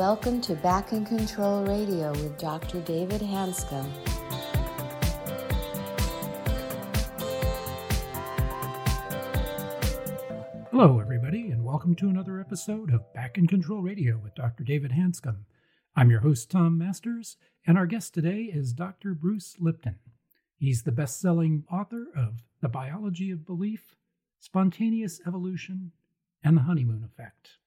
welcome to Back in Control Radio with Dr. David Hanscom. Hello, everybody, and welcome to another episode of Back in Control Radio with Dr. David Hanscom. I'm your host, Tom Masters, and our guest today is Dr. Bruce Lipton. He's the best selling author of The Biology of Belief, Spontaneous Evolution, and The Honeymoon Effect.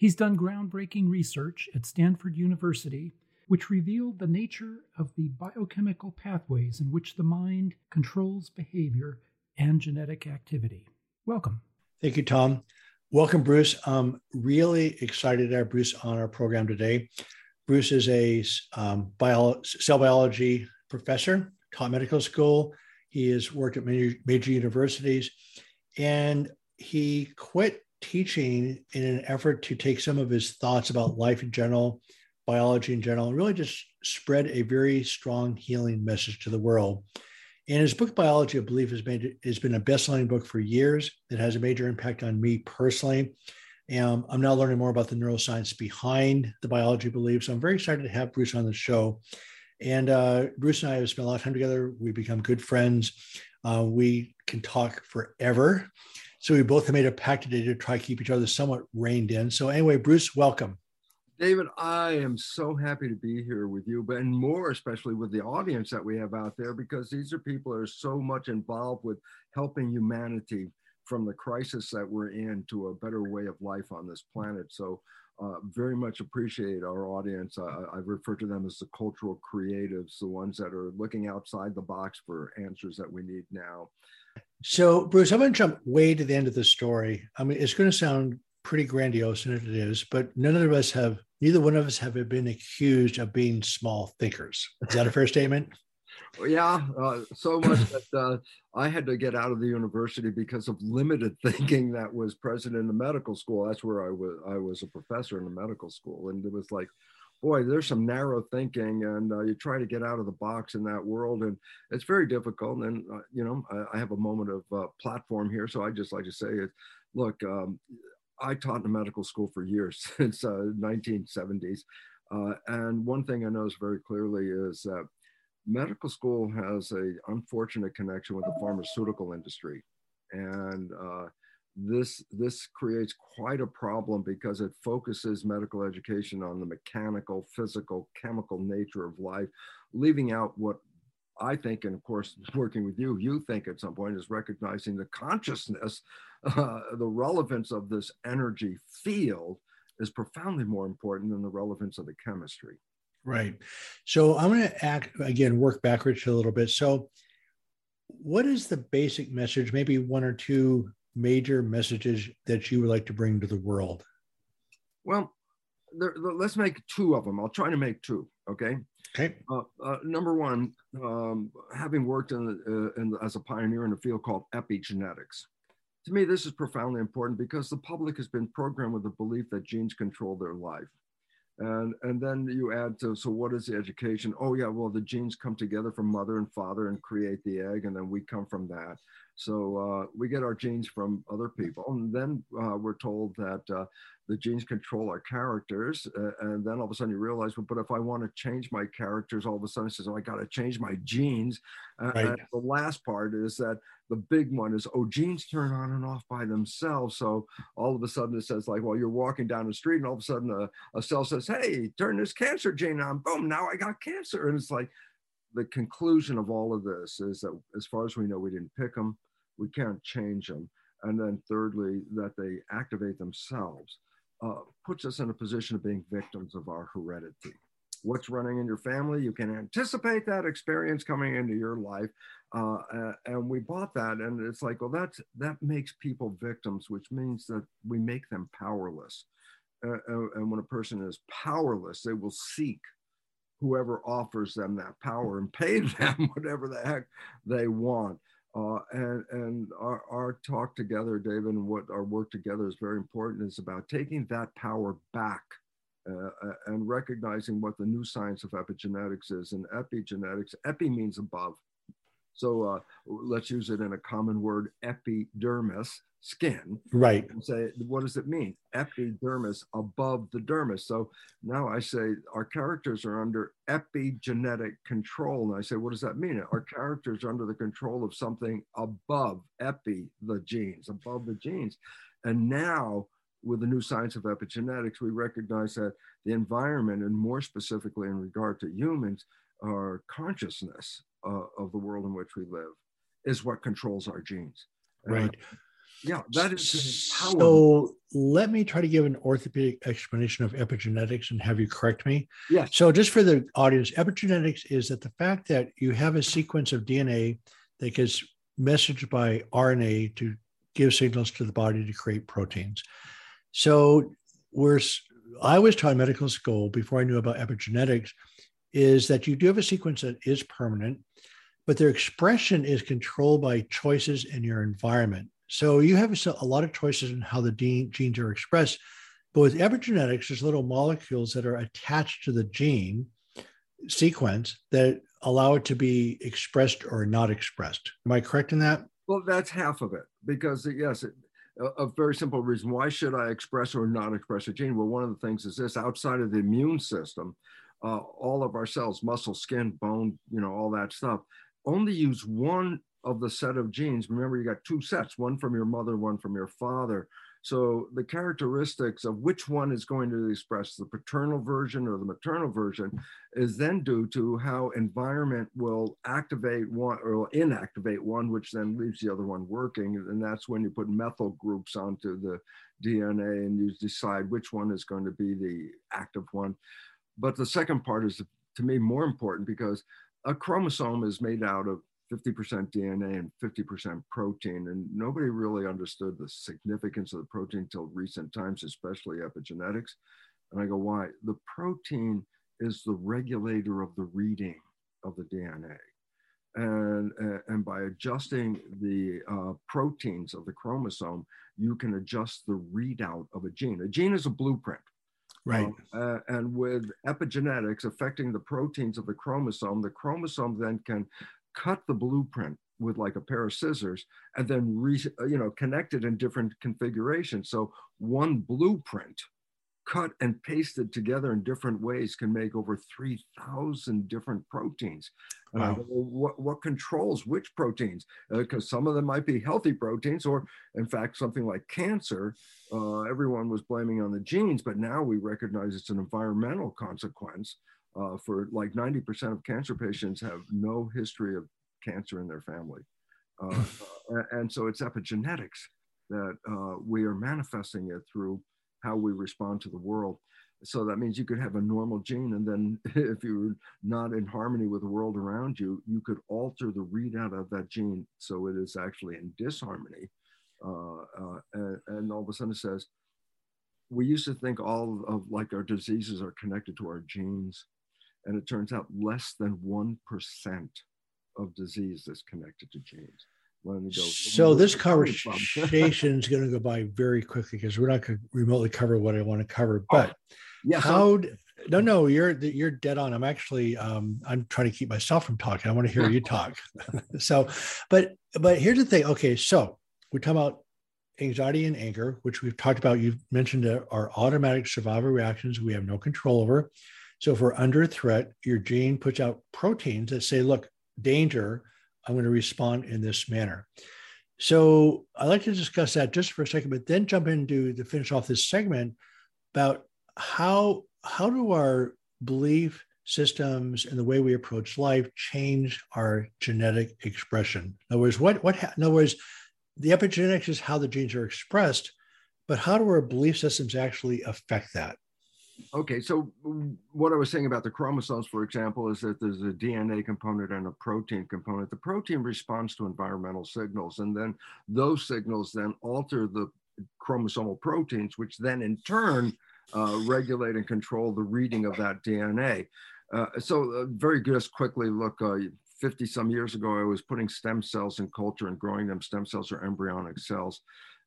He's done groundbreaking research at Stanford University, which revealed the nature of the biochemical pathways in which the mind controls behavior and genetic activity. Welcome. Thank you, Tom. Welcome, Bruce. I'm really excited to have Bruce on our program today. Bruce is a um, bio, cell biology professor, taught medical school. He has worked at many major universities, and he quit teaching in an effort to take some of his thoughts about life in general, biology in general, and really just spread a very strong healing message to the world. And his book, Biology of Belief, has, made, has been a best-selling book for years. It has a major impact on me personally. And I'm now learning more about the neuroscience behind the biology of belief. So I'm very excited to have Bruce on the show. And uh, Bruce and I have spent a lot of time together. We've become good friends. Uh, we can talk forever. So we both made a pact today to try to keep each other somewhat reined in. So anyway, Bruce, welcome. David, I am so happy to be here with you, but and more especially with the audience that we have out there, because these are people that are so much involved with helping humanity from the crisis that we're in to a better way of life on this planet. So uh, very much appreciate our audience. Uh, I refer to them as the cultural creatives, the ones that are looking outside the box for answers that we need now. So, Bruce, I'm going to jump way to the end of the story. I mean, it's going to sound pretty grandiose, and it is, but none of us have, neither one of us have been accused of being small thinkers. Is that a fair statement? yeah, uh, so much that uh, I had to get out of the university because of limited thinking that was present in the medical school. That's where I was. I was a professor in the medical school, and it was like, boy, there's some narrow thinking, and uh, you try to get out of the box in that world, and it's very difficult. And uh, you know, I, I, have a moment of uh, platform here, so I just like to say it. Look, um, I taught in medical school for years since 1970s. Uh, and one thing I notice very clearly is that medical school has a unfortunate connection with the pharmaceutical industry, and uh, this this creates quite a problem because it focuses medical education on the mechanical, physical, chemical nature of life, leaving out what I think, and of course, working with you, you think at some point is recognizing the consciousness, uh, the relevance of this energy field is profoundly more important than the relevance of the chemistry. Right. So I'm going to act again, work backwards a little bit. So, what is the basic message, maybe one or two major messages that you would like to bring to the world? Well, there, let's make two of them. I'll try to make two. Okay. Okay. Uh, uh, number one, um, having worked in, uh, in, as a pioneer in a field called epigenetics, to me, this is profoundly important because the public has been programmed with the belief that genes control their life and and then you add to so what is the education oh yeah well the genes come together from mother and father and create the egg and then we come from that so uh, we get our genes from other people. And then uh, we're told that uh, the genes control our characters uh, and then all of a sudden you realize well, but if i want to change my characters all of a sudden it says oh i got to change my genes. Right. the last part is that the big one is oh genes turn on and off by themselves. So all of a sudden it says like well you're walking down the street and all of a sudden a, a cell says hey turn this cancer gene on. Boom now i got cancer. And it's like the conclusion of all of this is that as far as we know we didn't pick them we can't change them and then thirdly that they activate themselves uh, puts us in a position of being victims of our heredity what's running in your family. You can anticipate that experience coming into your life. Uh, and we bought that, and it's like, well, that's that makes people victims, which means that we make them powerless. Uh, and when a person is powerless, they will seek whoever offers them that power and pay them whatever the heck they want. Uh, and and our, our talk together, David, and what our work together is very important is about taking that power back uh, uh, and recognizing what the new science of epigenetics is. And epigenetics, epi means above. So uh, let's use it in a common word epidermis, skin. Right. And say, what does it mean? Epidermis, above the dermis. So now I say our characters are under epigenetic control. And I say, what does that mean? Our characters are under the control of something above epi, the genes, above the genes. And now, with the new science of epigenetics, we recognize that the environment, and more specifically in regard to humans, our consciousness uh, of the world in which we live, is what controls our genes. Right. yeah, that is how. So let me try to give an orthopedic explanation of epigenetics and have you correct me. Yeah. So just for the audience, epigenetics is that the fact that you have a sequence of DNA that gets messaged by RNA to give signals to the body to create proteins. So we're I was taught in medical school before I knew about epigenetics is that you do have a sequence that is permanent, but their expression is controlled by choices in your environment. So you have a lot of choices in how the genes are expressed. But with epigenetics, there's little molecules that are attached to the gene sequence that allow it to be expressed or not expressed. Am I correct in that? Well, that's half of it because, yes, it, a, very simple reason. Why should I express or not express a gene? Well, one of the things is this outside of the immune system, uh, all of our cells, muscle, skin, bone, you know, all that stuff, only use one of the set of genes. Remember, you got two sets, one from your mother, one from your father. So the characteristics of which one is going to express the paternal version or the maternal version is then due to how environment will activate one or inactivate one, which then leaves the other one working. And that's when you put methyl groups onto the DNA and you decide which one is going to be the active one. But the second part is to me more important because a chromosome is made out of 50% DNA and 50% protein. And nobody really understood the significance of the protein until recent times, especially epigenetics. And I go, why? The protein is the regulator of the reading of the DNA. And, and by adjusting the uh, proteins of the chromosome, you can adjust the readout of a gene. A gene is a blueprint. Right. Uh, and with epigenetics affecting the proteins of the chromosome, the chromosome then can cut the blueprint with like a pair of scissors and then re, you know connect it in different configurations so one blueprint cut and pasted together in different ways can make over 3000 different proteins wow. uh, what, what controls which proteins because uh, some of them might be healthy proteins or in fact something like cancer uh, everyone was blaming on the genes but now we recognize it's an environmental consequence uh, for like 90% of cancer patients have no history of cancer in their family. Uh, uh and so it's epigenetics that uh, we are manifesting it through how we respond to the world. So that means you could have a normal gene, and then if you're not in harmony with the world around you, you could alter the readout of that gene so it is actually in disharmony. Uh, uh, and, and, all of a sudden it says, we used to think all of like our diseases are connected to our genes and it turns out less than 1% of disease is connected to genes. Go, so this conversation is going to go by very quickly because we're not going to remotely cover what I want to cover. Oh, but oh, yeah, how? So, no, no, you're you're dead on. I'm actually um, I'm trying to keep myself from talking. I want to hear you talk. so, but but here's the thing. Okay, so we talk about anxiety and anger, which we've talked about. You've mentioned are automatic survival reactions we have no control over. So if we're under threat, your gene puts out proteins that say, look, danger, I'm going to respond in this manner. So I'd like to discuss that just for a second, but then jump into to finish off this segment about how how do our belief systems and the way we approach life change our genetic expression. In other words, what what in other words, the epigenetics is how the genes are expressed, but how do our belief systems actually affect that? Okay, so what I was saying about the chromosomes, for example, is that there's a DNA component and a protein component. The protein responds to environmental signals, and then those signals then alter the chromosomal proteins, which then in turn uh, regulate and control the reading of that DNA. Uh, so, uh, very just quickly look. Uh, 50 some years ago, I was putting stem cells in culture and growing them. Stem cells are embryonic cells.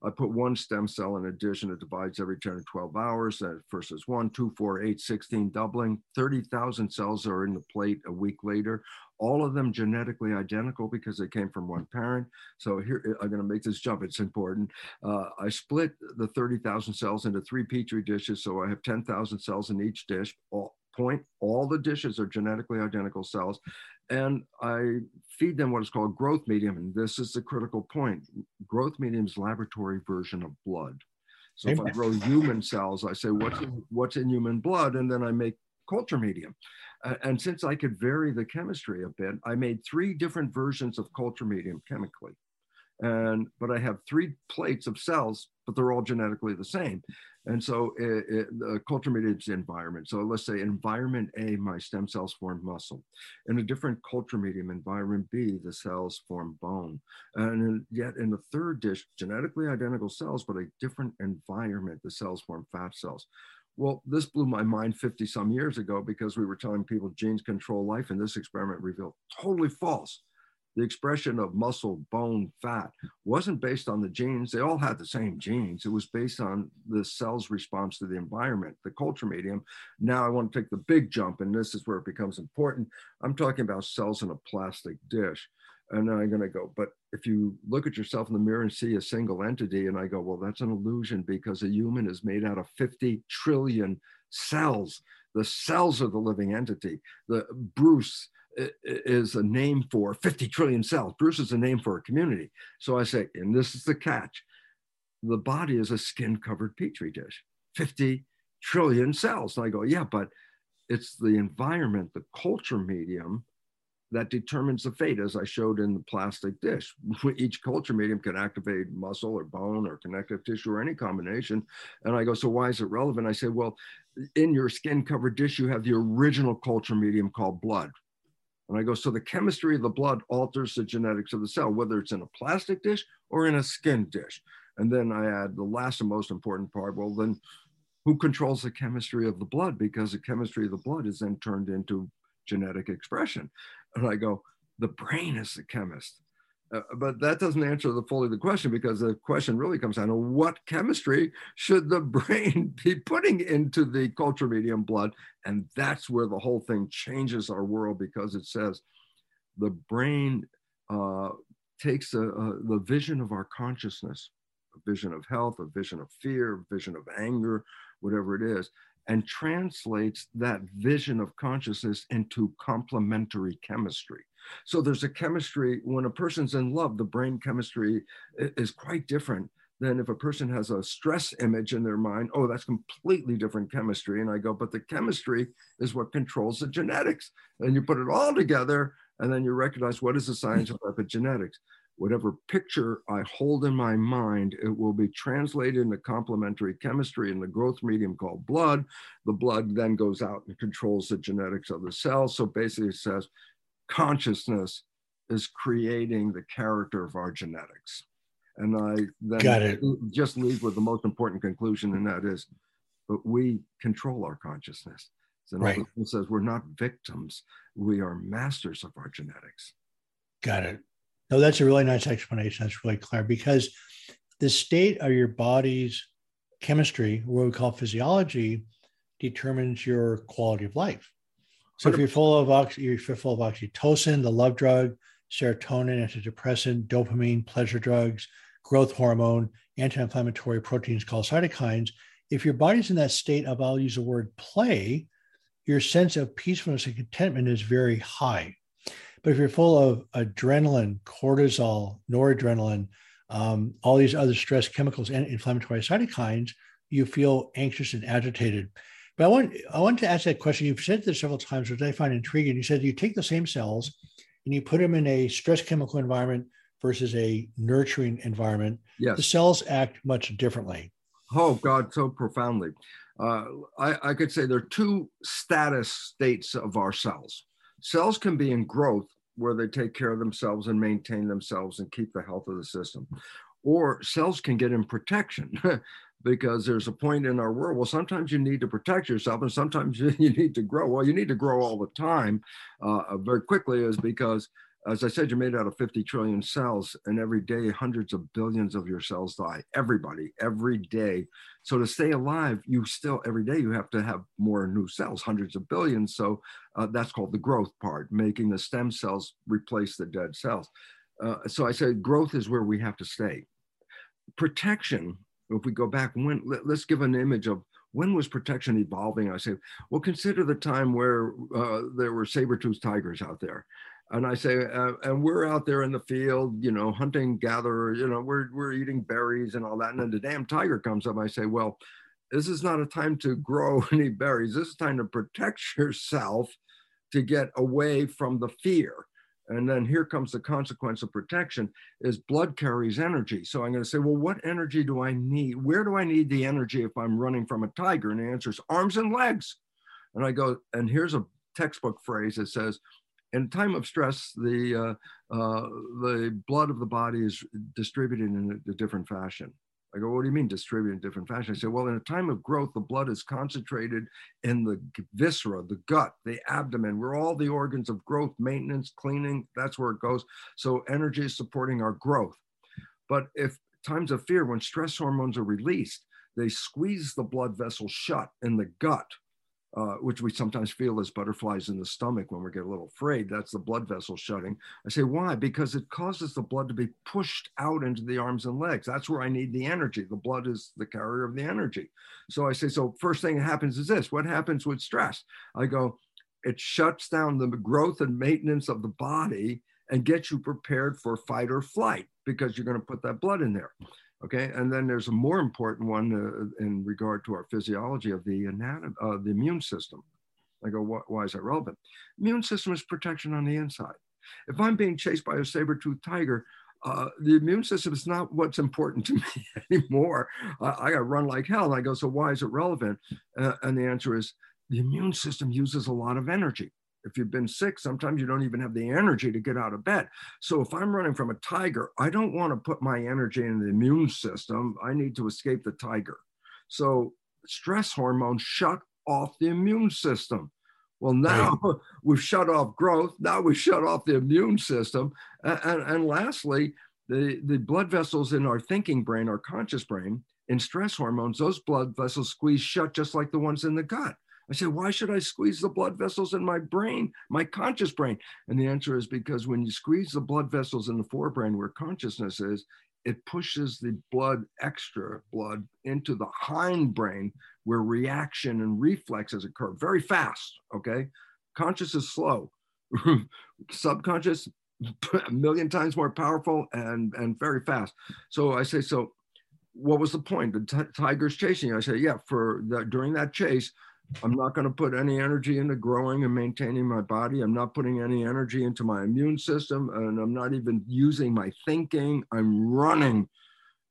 I put one stem cell in a dish and it divides every 10 or 12 hours. That first is one, two, four, eight, 16, doubling. 30,000 cells are in the plate a week later. All of them genetically identical because they came from one parent. So here, I'm going to make this jump. It's important. Uh, I split the 30,000 cells into three Petri dishes. So I have 10,000 cells in each dish. All, point, all the dishes are genetically identical cells and I feed them what is called growth medium. And this is the critical point. Growth medium is laboratory version of blood. So if I grow human cells, I say, what's in, what's in human blood? And then I make culture medium. Uh, and since I could vary the chemistry a bit, I made three different versions of culture medium chemically. And, but I have three plates of cells, but they're all genetically the same. And so it, it, the culture medium's environment. So let's say environment A, my stem cells form muscle. In a different culture medium, environment B, the cells form bone. And yet in the third dish, genetically identical cells, but a different environment, the cells form fat cells. Well, this blew my mind 50 some years ago because we were telling people genes control life, and this experiment revealed totally false the expression of muscle, bone, fat wasn't based on the genes. They all had the same genes. It was based on the cell's response to the environment, the culture medium. Now I want to take the big jump, and this is where it becomes important. I'm talking about cells in a plastic dish. And I'm going to go, but if you look at yourself in the mirror and see a single entity, and I go, well, that's an illusion because a human is made out of 50 trillion cells. The cells are the living entity. The Bruce is a name for 50 trillion cells. Bruce is a name for a community. So I say, and this is the catch the body is a skin covered petri dish, 50 trillion cells. And I go, yeah, but it's the environment, the culture medium that determines the fate, as I showed in the plastic dish. Each culture medium can activate muscle or bone or connective tissue or any combination. And I go, so why is it relevant? I say, well, in your skin covered dish, you have the original culture medium called blood, and I go, so the chemistry of the blood alters the genetics of the cell, whether it's in a plastic dish or in a skin dish. And then I add the last and most important part. Well, then who controls the chemistry of the blood? Because the chemistry of the blood is then turned into genetic expression. And I go, the brain is the chemist. Uh, but that doesn't answer the fully the question because the question really comes down to what chemistry should the brain be putting into the culture medium blood? And that's where the whole thing changes our world because it says the brain uh, takes a, a, the vision of our consciousness a vision of health a vision of fear a vision of anger whatever it is and translates that vision of consciousness into complementary chemistry so there's a chemistry, when a person's in love, the brain chemistry is quite different than if a person has a stress image in their mind. Oh, that's completely different chemistry. And I go, but the chemistry is what controls the genetics. And you put it all together, and then you recognize what is the science of epigenetics. Whatever picture I hold in my mind, it will be translated into complementary chemistry in the growth medium called blood. The blood then goes out and controls the genetics of the cell. So basically, it says consciousness is creating the character of our genetics. And I then Got it. just leave with the most important conclusion, and that is, but we control our consciousness. So right. it says we're not victims, we are masters of our genetics. Got it. No, that's a really nice explanation. That's really clear because the state of your body's chemistry, what we call physiology, determines your quality of life. So if you're full of ox- you're full of oxytocin, the love drug, serotonin, antidepressant, dopamine, pleasure drugs, growth hormone, anti-inflammatory proteins called cytokines, if your body's in that state of I'll use the word play, your sense of peacefulness and contentment is very high. But if you're full of adrenaline, cortisol, noradrenaline, um, all these other stress chemicals and inflammatory cytokines, you feel anxious and agitated. But I want I want to ask that question. You've said this several times, which I find intriguing. You said you take the same cells and you put them in a stress chemical environment versus a nurturing environment. Yes. The cells act much differently. Oh God, so profoundly. Uh, I, I could say there are two status states of our cells. Cells can be in growth where they take care of themselves and maintain themselves and keep the health of the system. Or cells can get in protection. because there's a point in our world well sometimes you need to protect yourself and sometimes you need to grow well you need to grow all the time uh, very quickly is because as I said, you're made out of 50 trillion cells, and every day, hundreds of billions of your cells die. Everybody, every day. So to stay alive, you still, every day, you have to have more new cells, hundreds of billions. So uh, that's called the growth part, making the stem cells replace the dead cells. Uh, so I said growth is where we have to stay. Protection, if we go back, when let, us give an image of when was protection evolving? I say, well, consider the time where uh, there were saber-toothed tigers out there and I say, uh, and we're out there in the field, you know, hunting, gatherer you know, we're, we're eating berries and all that. And then the damn tiger comes up. I say, well, this is not a time to grow any berries. This is time to protect yourself to get away from the fear. And then here comes the consequence of protection is blood carries energy. So I'm going to say, well, what energy do I need? Where do I need the energy if I'm running from a tiger? And the answer is arms and legs. And I go, and here's a textbook phrase that says, in time of stress, the, uh, uh, the blood of the body is distributed in a, a, different fashion. I go, what do you mean distributed in different fashion? I say, well, in a time of growth, the blood is concentrated in the viscera, the gut, the abdomen, where all the organs of growth, maintenance, cleaning, that's where it goes. So energy is supporting our growth. But if times of fear, when stress hormones are released, they squeeze the blood vessels shut in the gut uh, which we sometimes feel as butterflies in the stomach when we get a little afraid. That's the blood vessel shutting. I say, why? Because it causes the blood to be pushed out into the arms and legs. That's where I need the energy. The blood is the carrier of the energy. So I say, so first thing that happens is this what happens with stress? I go, it shuts down the growth and maintenance of the body and gets you prepared for fight or flight because you're going to put that blood in there. Okay, and then there's a more important one uh, in regard to our physiology of the anatomy, uh, the immune system. I go, why is that relevant? Immune system is protection on the inside. If I'm being chased by a saber-toothed tiger, uh, the immune system is not what's important to me anymore. I got to run like hell. And I go, so why is it relevant? Uh, and the answer is the immune system uses a lot of energy. If you've been sick, sometimes you don't even have the energy to get out of bed. So if I'm running from a tiger, I don't want to put my energy in the immune system. I need to escape the tiger. So stress hormones shut off the immune system. Well, now right. we've shut off growth. Now we've shut off the immune system. And, and, and lastly, the, the blood vessels in our thinking brain, our conscious brain, in stress hormones, those blood vessels squeeze shut just like the ones in the gut. I said, why should I squeeze the blood vessels in my brain, my conscious brain? And the answer is because when you squeeze the blood vessels in the forebrain where consciousness is, it pushes the blood, extra blood, into the hindbrain where reaction and reflexes occur very fast. Okay. Conscious is slow. Subconscious, a million times more powerful and, and very fast. So I say, so what was the point? The t- tiger's chasing you. I say, yeah, for the, during that chase, I'm not going to put any energy into growing and maintaining my body. I'm not putting any energy into my immune system, and I'm not even using my thinking. I'm running.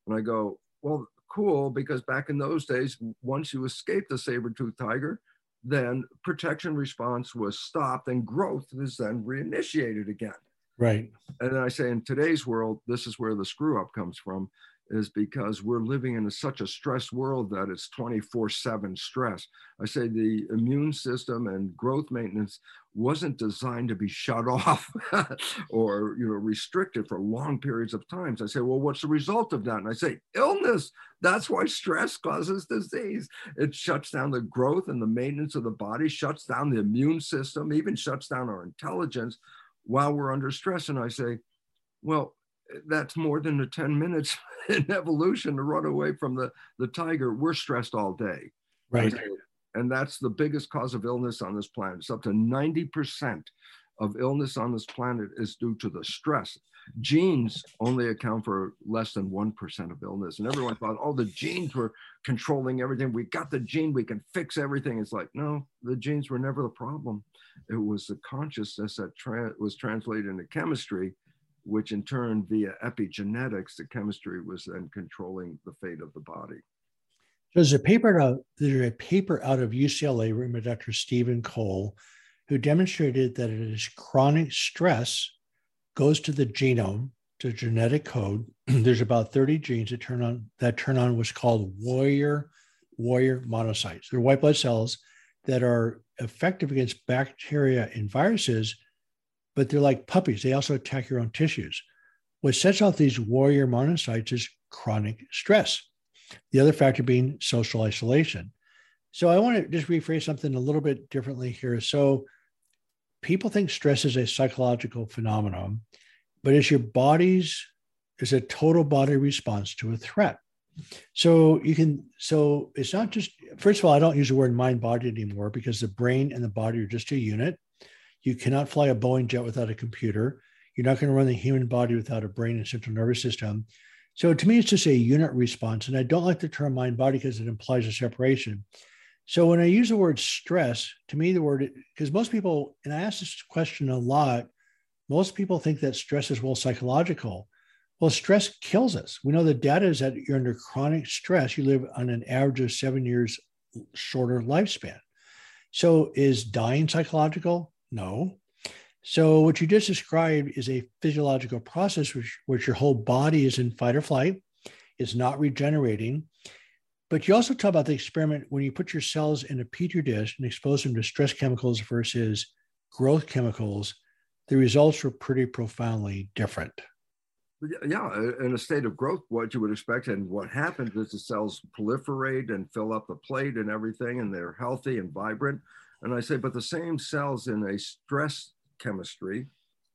And I go, well, cool, because back in those days, once you escape the saber-toothed tiger, then protection response was stopped and growth is then reinitiated again. Right. And then I say in today's world, this is where the screw up comes from is because we're living in a, such a stress world that it's 24 7 stress. I say the immune system and growth maintenance wasn't designed to be shut off or you know restricted for long periods of times. I say, well, what's the result of that? And I say, illness. That's why stress causes disease. It shuts down the growth and the maintenance of the body, shuts down the immune system, even shuts down our intelligence while we're under stress. And I say, well, that's more than the 10 minutes in evolution to run away from the, the tiger. We're stressed all day. Right. And that's the biggest cause of illness on this planet. It's up to 90% of illness on this planet is due to the stress. Genes only account for less than 1% of illness. And everyone thought, oh, the genes were controlling everything. We got the gene, we can fix everything. It's like, no, the genes were never the problem. It was the consciousness that tra- was translated into chemistry which in turn, via epigenetics, the chemistry was then controlling the fate of the body. There's a paper out, there's a paper out of UCLA written by Dr. Stephen Cole, who demonstrated that it is chronic stress goes to the genome, to genetic code. there's about 30 genes that turn on that turn on what's called warrior warrior monocytes. They're white blood cells that are effective against bacteria and viruses but they're like puppies. They also attack your own tissues. What sets off these warrior monocytes is chronic stress. The other factor being social isolation. So I want to just rephrase something a little bit differently here. So people think stress is a psychological phenomenon, but it's your body's is a total body response to a threat. So you can so it's not just first of all, I don't use the word mind body anymore because the brain and the body are just a unit. You cannot fly a Boeing jet without a computer. You're not going to run the human body without a brain and central nervous system. So to me, it's just a unit response. And I don't like the term mind body because it implies a separation. So when I use the word stress, to me, the word, because most people, and I ask this question a lot, most people think that stress is well psychological. Well, stress kills us. We know the data is that you're under chronic stress, you live on an average of seven years shorter lifespan. So is dying psychological? No. So what you just described is a physiological process which, which your whole body is in fight or flight, is not regenerating. But you also talk about the experiment when you put your cells in a petri dish and expose them to stress chemicals versus growth chemicals, the results were pretty profoundly different. Yeah, in a state of growth, what you would expect, and what happens is the cells proliferate and fill up the plate and everything, and they're healthy and vibrant. And I say, but the same cells in a stress chemistry,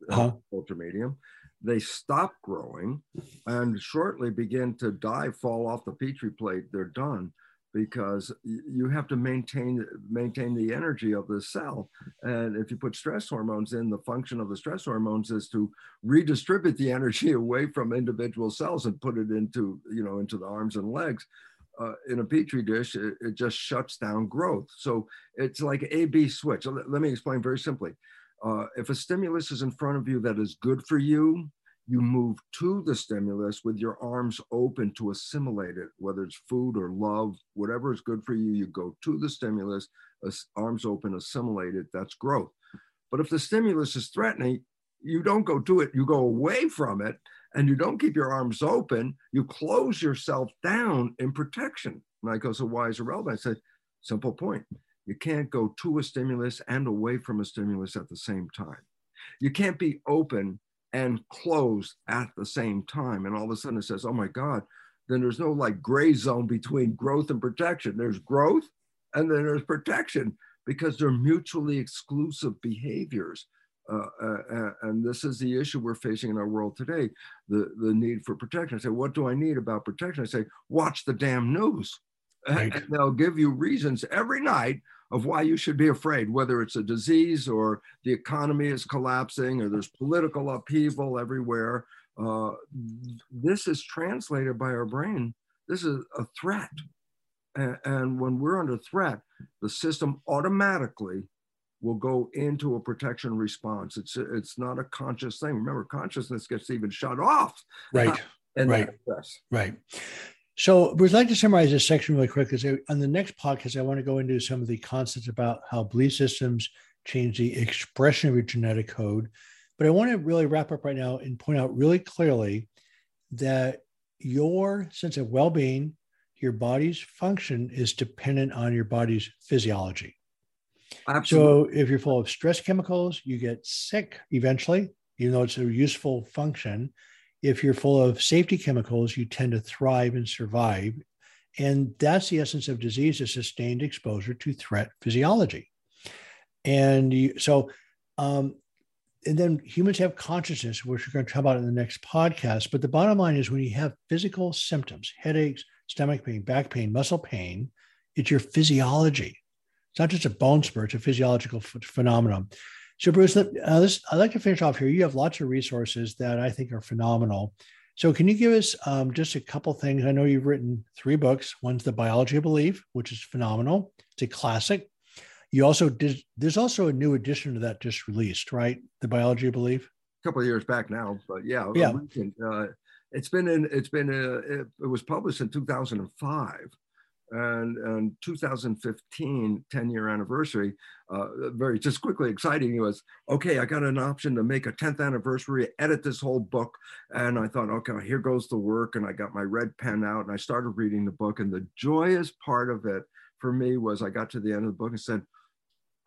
uh-huh. culture medium, they stop growing and shortly begin to die, fall off the petri plate. They're done because you have to maintain maintain the energy of the cell and if you put stress hormones in the function of the stress hormones is to redistribute the energy away from individual cells and put it into you know into the arms and legs uh, in a petri dish it, it, just shuts down growth. So it's like a b switch. Let, let me explain very simply. Uh, if a stimulus is in front of you that is good for you, you move to the stimulus with your arms open to assimilate it, whether it's food or love, whatever is good for you, you go to the stimulus, arms open, assimilate it, that's growth. But if the stimulus is threatening, you don't go to it, you go away from it, and you don't keep your arms open, you close yourself down in protection. And I go, so why is it relevant? I said, simple point. You can't go to a stimulus and away from a stimulus at the same time. You can't be open and closed at the same time. And all of a sudden it says, oh my God, then there's no like gray zone between growth and protection. There's growth and then there's protection because they're mutually exclusive behaviors. Uh, uh, uh and this is the issue we're facing in our world today the, the need for protection. I say, What do I need about protection? I say, Watch the damn news. Right. And they'll give you reasons every night of why you should be afraid, whether it's a disease or the economy is collapsing or there's political upheaval everywhere. Uh, this is translated by our brain. This is a threat. And, and when we're under threat, the system automatically will go into a protection response. It's it's not a conscious thing. Remember, consciousness gets even shut off. Right. and right. Right. So, I'd like to summarize this section really quick because on the next podcast, I want to go into some of the concepts about how belief systems change the expression of your genetic code. But I want to really wrap up right now and point out really clearly that your sense of well being, your body's function is dependent on your body's physiology. Absolutely. So, if you're full of stress chemicals, you get sick eventually, even though it's a useful function if you're full of safety chemicals, you tend to thrive and survive. And that's the essence of disease is sustained exposure to threat physiology. And you, so, um, and then humans have consciousness, which we're going to talk about in the next podcast. But the bottom line is when you have physical symptoms, headaches, stomach pain, back pain, muscle pain, it's your physiology. It's not just a bone spur, it's a physiological ph- phenomenon. So, Bruce, uh, this, I'd like to finish off here. You have lots of resources that I think are phenomenal. So, can you give us um, just a couple things? I know you've written three books. One's The Biology of Belief, which is phenomenal. It's a classic. You also did, there's also a new edition to that just released, right? The Biology of Belief. A couple of years back now, but yeah, yeah. Uh, it's been in, it's been, uh, it, it was published in 2005 and, and 2015 10 year anniversary uh, very just quickly exciting it was okay i got an option to make a 10th anniversary edit this whole book. And i thought okay here goes the work and i got my red pen out and i started reading the book. And the joyous part of it for me was i got to the end of the book and said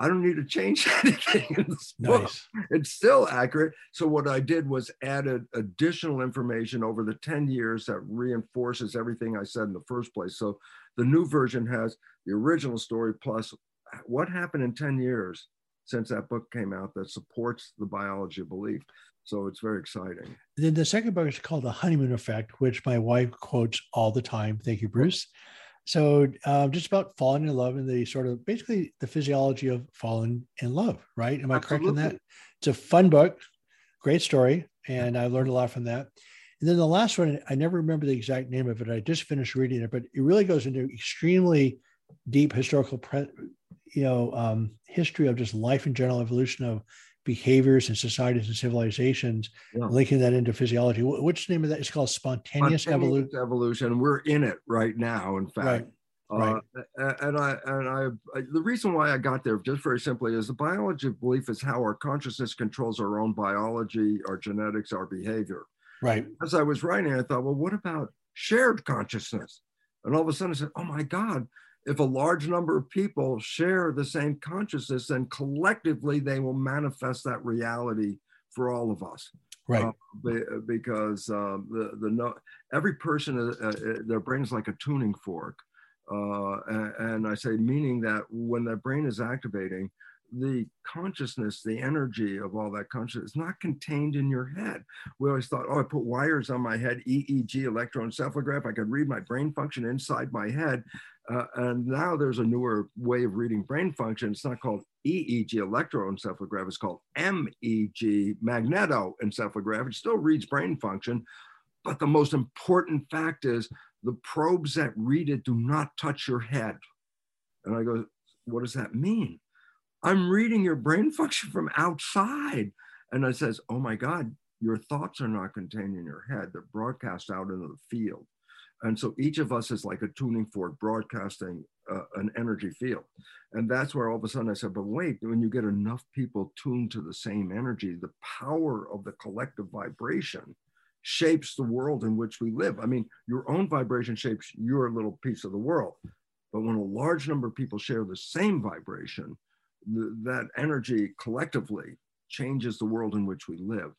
I don't need to change anything in this book. It's still accurate. So what I did was added additional information over the 10 years that reinforces everything I said in the first place. So the new version has the original story plus what happened in 10 years since that book came out that supports the biology of belief. So it's very exciting. Then the second book is called The Honeymoon Effect, which my wife quotes all the time. Thank you, Bruce. So um, just about falling in love and the sort of basically the physiology of falling in love, right? Am I correct in that? It's a fun book, great story, and I learned a lot from that. And then the last one, I never remember the exact name of it. I just finished reading it, but it really goes into extremely deep historical, pre- you know, um, history of just life in general, evolution of behaviors and societies and civilizations, yeah. linking that into physiology. What's the name of that? It's called spontaneous, spontaneous evolution. Evolution. We're in it right now. In fact. Right. Uh, right. and I and I, I, the reason why I got there just very simply is the biology of belief is how our consciousness controls our own biology, our genetics, our behavior. Right. As I was writing, I thought, well, what about shared consciousness? And all of a sudden I said, oh my God, if a large number of people share the same consciousness, then collectively they will manifest that reality for all of us. Right. Uh, because uh, the the no, every person uh, uh, their brain is like a tuning fork, uh, and, and I say meaning that when that brain is activating, the consciousness, the energy of all that consciousness is not contained in your head. We always thought, oh, I put wires on my head, EEG, electroencephalograph. I could read my brain function inside my head. Uh, and now there's a newer way of reading brain function. It's not called EEG, electroencephalograph. It's called MEG, magnetoencephalograph. It still reads brain function. But the most important fact is the probes that read it do not touch your head. And I go, what does that mean? I'm reading your brain function from outside. And I says, oh my God, your thoughts are not contained in your head. They're broadcast out into the field. And so each of us is like a tuning fork broadcasting uh, an energy field. And that's where all of a sudden I said, but wait, when you get enough people tuned to the same energy, the power of the collective vibration shapes the world in which we live. I mean, your own vibration shapes your little piece of the world. But when a large number of people share the same vibration, that energy collectively changes the world in which we live.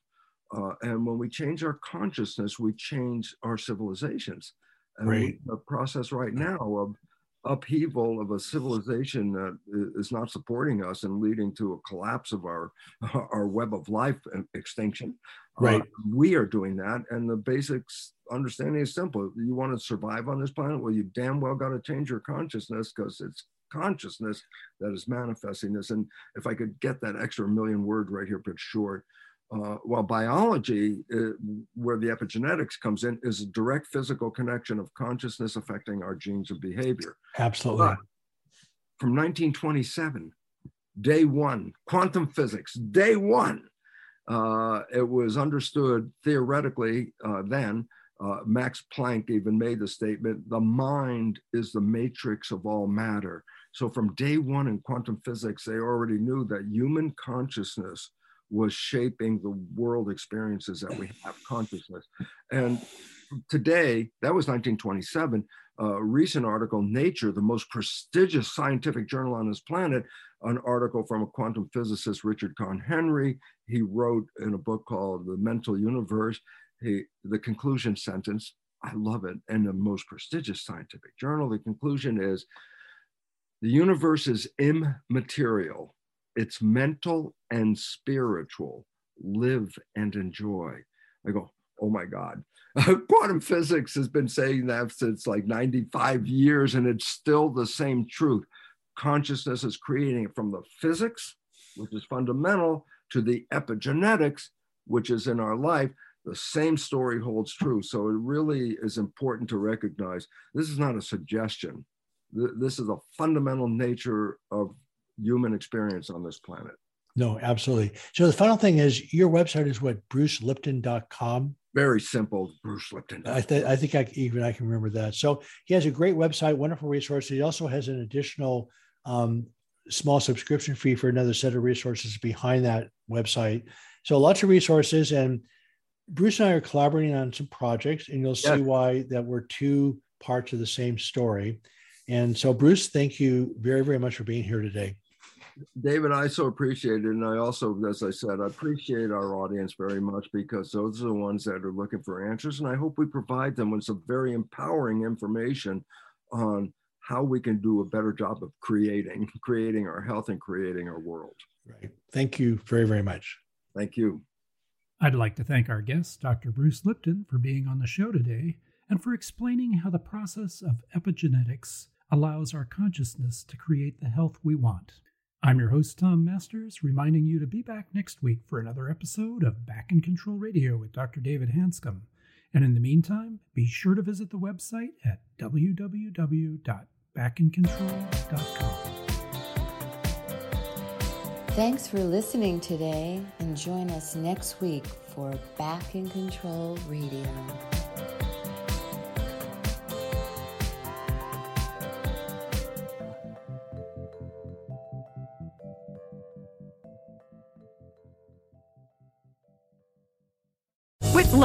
Uh, and when we change our consciousness, we change our civilizations. And right. a process right now of upheaval of a civilization that is not supporting us and leading to a collapse of our our web of life extinction. Uh, right. Uh, we are doing that, and the basic understanding is simple. You want to survive on this planet, well, you damn well got to change your consciousness because it's consciousness that is manifesting this. And if I could get that extra million word right here, but short, uh, while biology, uh, where the epigenetics comes in, is a direct physical connection of consciousness affecting our genes of behavior. Absolutely. But from 1927, day one, quantum physics, day one, uh, it was understood theoretically uh, then. Uh, Max Planck even made the statement the mind is the matrix of all matter. So, from day one in quantum physics, they already knew that human consciousness was shaping the world experiences that we have consciousness. And today, that was 1927, a recent article, Nature, the most prestigious scientific journal on this planet, an article from a quantum physicist, Richard Conn Henry. He wrote in a book called The Mental Universe, he, the conclusion sentence, I love it, and the most prestigious scientific journal. The conclusion is the universe is immaterial it's mental and spiritual. Live and enjoy. I go, oh my God. Quantum physics has been saying that since like 95 years, and it's still the same truth. Consciousness is creating it from the physics, which is fundamental, to the epigenetics, which is in our life. The same story holds true. So it really is important to recognize this is not a suggestion. This is a fundamental nature of human experience on this planet. No, absolutely. So the final thing is your website is what brucelipton.com. Very simple, Bruce Lipton. I, th- I think I, even I can remember that. So he has a great website, wonderful resources. He also has an additional um, small subscription fee for another set of resources behind that website. So lots of resources. And Bruce and I are collaborating on some projects, and you'll see why that we're two parts of the same story. And so, Bruce, thank you very, very much for being here today. David, I so appreciate it. And I also, as I said, I appreciate our audience very much because those are the ones that are looking for answers. And I hope we provide them with some very empowering information on how we can do a better job of creating, creating our health and creating our world. Right. Thank you very, very much. Thank you. I'd like to thank our guest, Dr. Bruce Lipton, for being on the show today and for explaining how the process of epigenetics allows our consciousness to create the health we want. I'm your host, Tom Masters, reminding you to be back next week for another episode of Back in Control Radio with Dr. David Hanscom. And in the meantime, be sure to visit the website at www.backincontrol.com. Thanks for listening today and join us next week for Back in Control Radio.